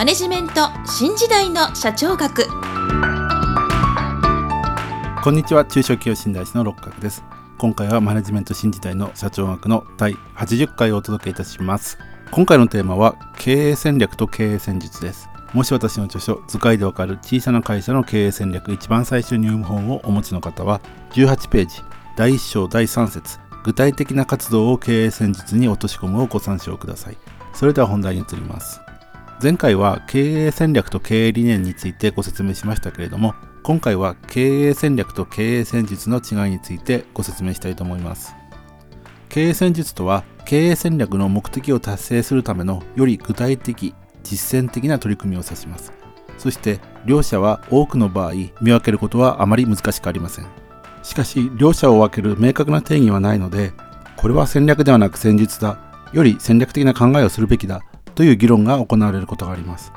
マネジメント新時代の社長学。こんにちは。中小企業診断士の六角です。今回はマネジメント新時代の社長学の第80回をお届けいたします。今回のテーマは経営戦略と経営戦術です。もし私の著書図解でわかる小さな会社の経営戦略一番最初に読む本をお持ちの方は18ページ第1章第3節具体的な活動を経営戦術に落とし込むをご参照ください。それでは本題に移ります。前回は経営戦略と経営理念についてご説明しましたけれども今回は経営戦略と経営戦術の違いについてご説明したいと思います。経営戦術とは経営戦略の目的を達成するためのより具体的実践的な取り組みを指します。そして両者は多くの場合見分けることはあまり難しくありません。しかし両者を分ける明確な定義はないのでこれは戦略ではなく戦術だ。より戦略的な考えをするべきだ。という議論が行われることがあります。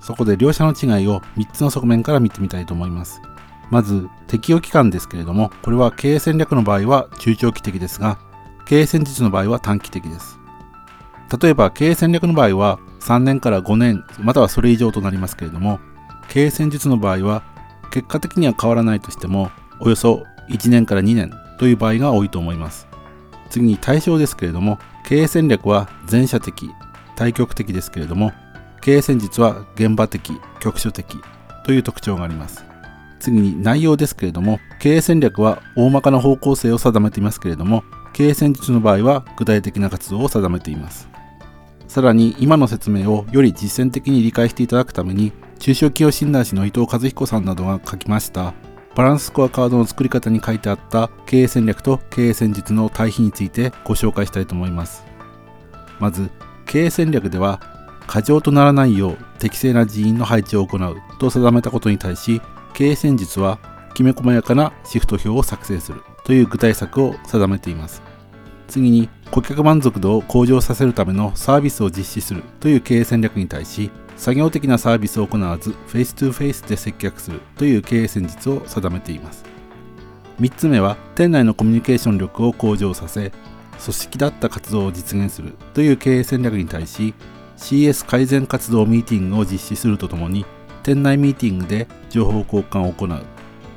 そこで両者の違いを3つの側面から見てみたいと思います。まず適用期間ですけれどもこれは経営戦略の場合は中長期的ですが経営戦術の場合は短期的です。例えば経営戦略の場合は3年から5年またはそれ以上となりますけれども経営戦術の場合は結果的には変わらないとしてもおよそ1年から2年という場合が多いと思います。次に対象ですけれども経営戦略は前者的対極的ですけれども経営戦術は現場的局所的という特徴があります。次に内容ですけれども経営戦略は大まかな方向性を定めていますけれども経営戦術の場合は具体的な活動を定めています。さらに今の説明をより実践的に理解していただくために中小企業診断士の伊藤和彦さんなどが書きましたバランススコアカードの作り方に書いてあった経営戦略と経営戦術の対比についてご紹介したいと思います。まず経営戦略では過剰とならないよう適正な人員の配置を行うと定めたことに対し経営戦術はきめ細やかなシフト表を作成するという具体策を定めています。次に顧客満足度を向上させるためのサービスを実施するという経営戦略に対し作業的なサービスを行わずフェイス2フェイスで接客するという経営戦術を定めています。3つ目は店内のコミュニケーション力を向上させ組織だった活動を実現するという経営戦略に対し CS 改善活動ミーティングを実施するとともに店内ミーティングで情報交換を行う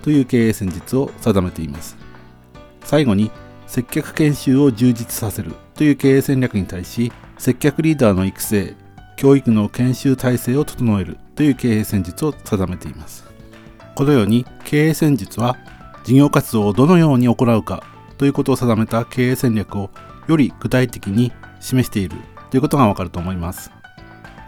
という経営戦術を定めています。最後に接客研修を充実させるという経営戦略に対し接客リーダーの育成教育の研修体制を整えるという経営戦術を定めています。このように経営戦術は事業活動をどのように行うかということを定めた経営戦略をより具体的に示しているということがわかると思います。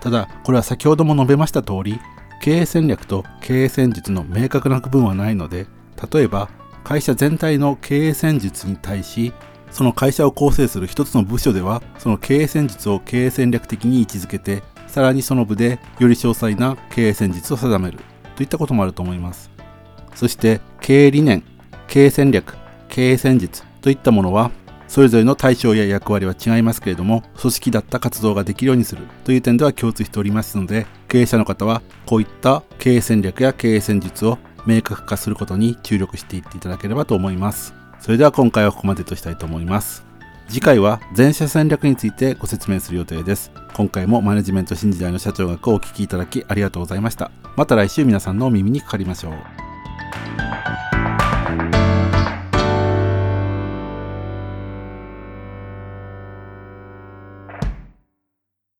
ただこれは先ほども述べました通り経営戦略と経営戦術の明確な区分はないので例えば会社全体の経営戦術に対しその会社を構成する一つの部署ではその経営戦術を経営戦略的に位置づけてさらにその部でより詳細な経営戦術を定めるといったこともあると思います。そして経営理念経営戦略経営戦術といったものはそれぞれの対象や役割は違いますけれども組織だった活動ができるようにするという点では共通しておりますので経営者の方はこういった経営戦略や経営戦術を明確化することに注力していっていただければと思います。それでは今回はここまでとしたいと思います。次回は全社戦略についてご説明する予定です。今回もマネジメント新時代の社長学をお聞きいただきありがとうございました。また来週皆さんのお耳にかかりましょう。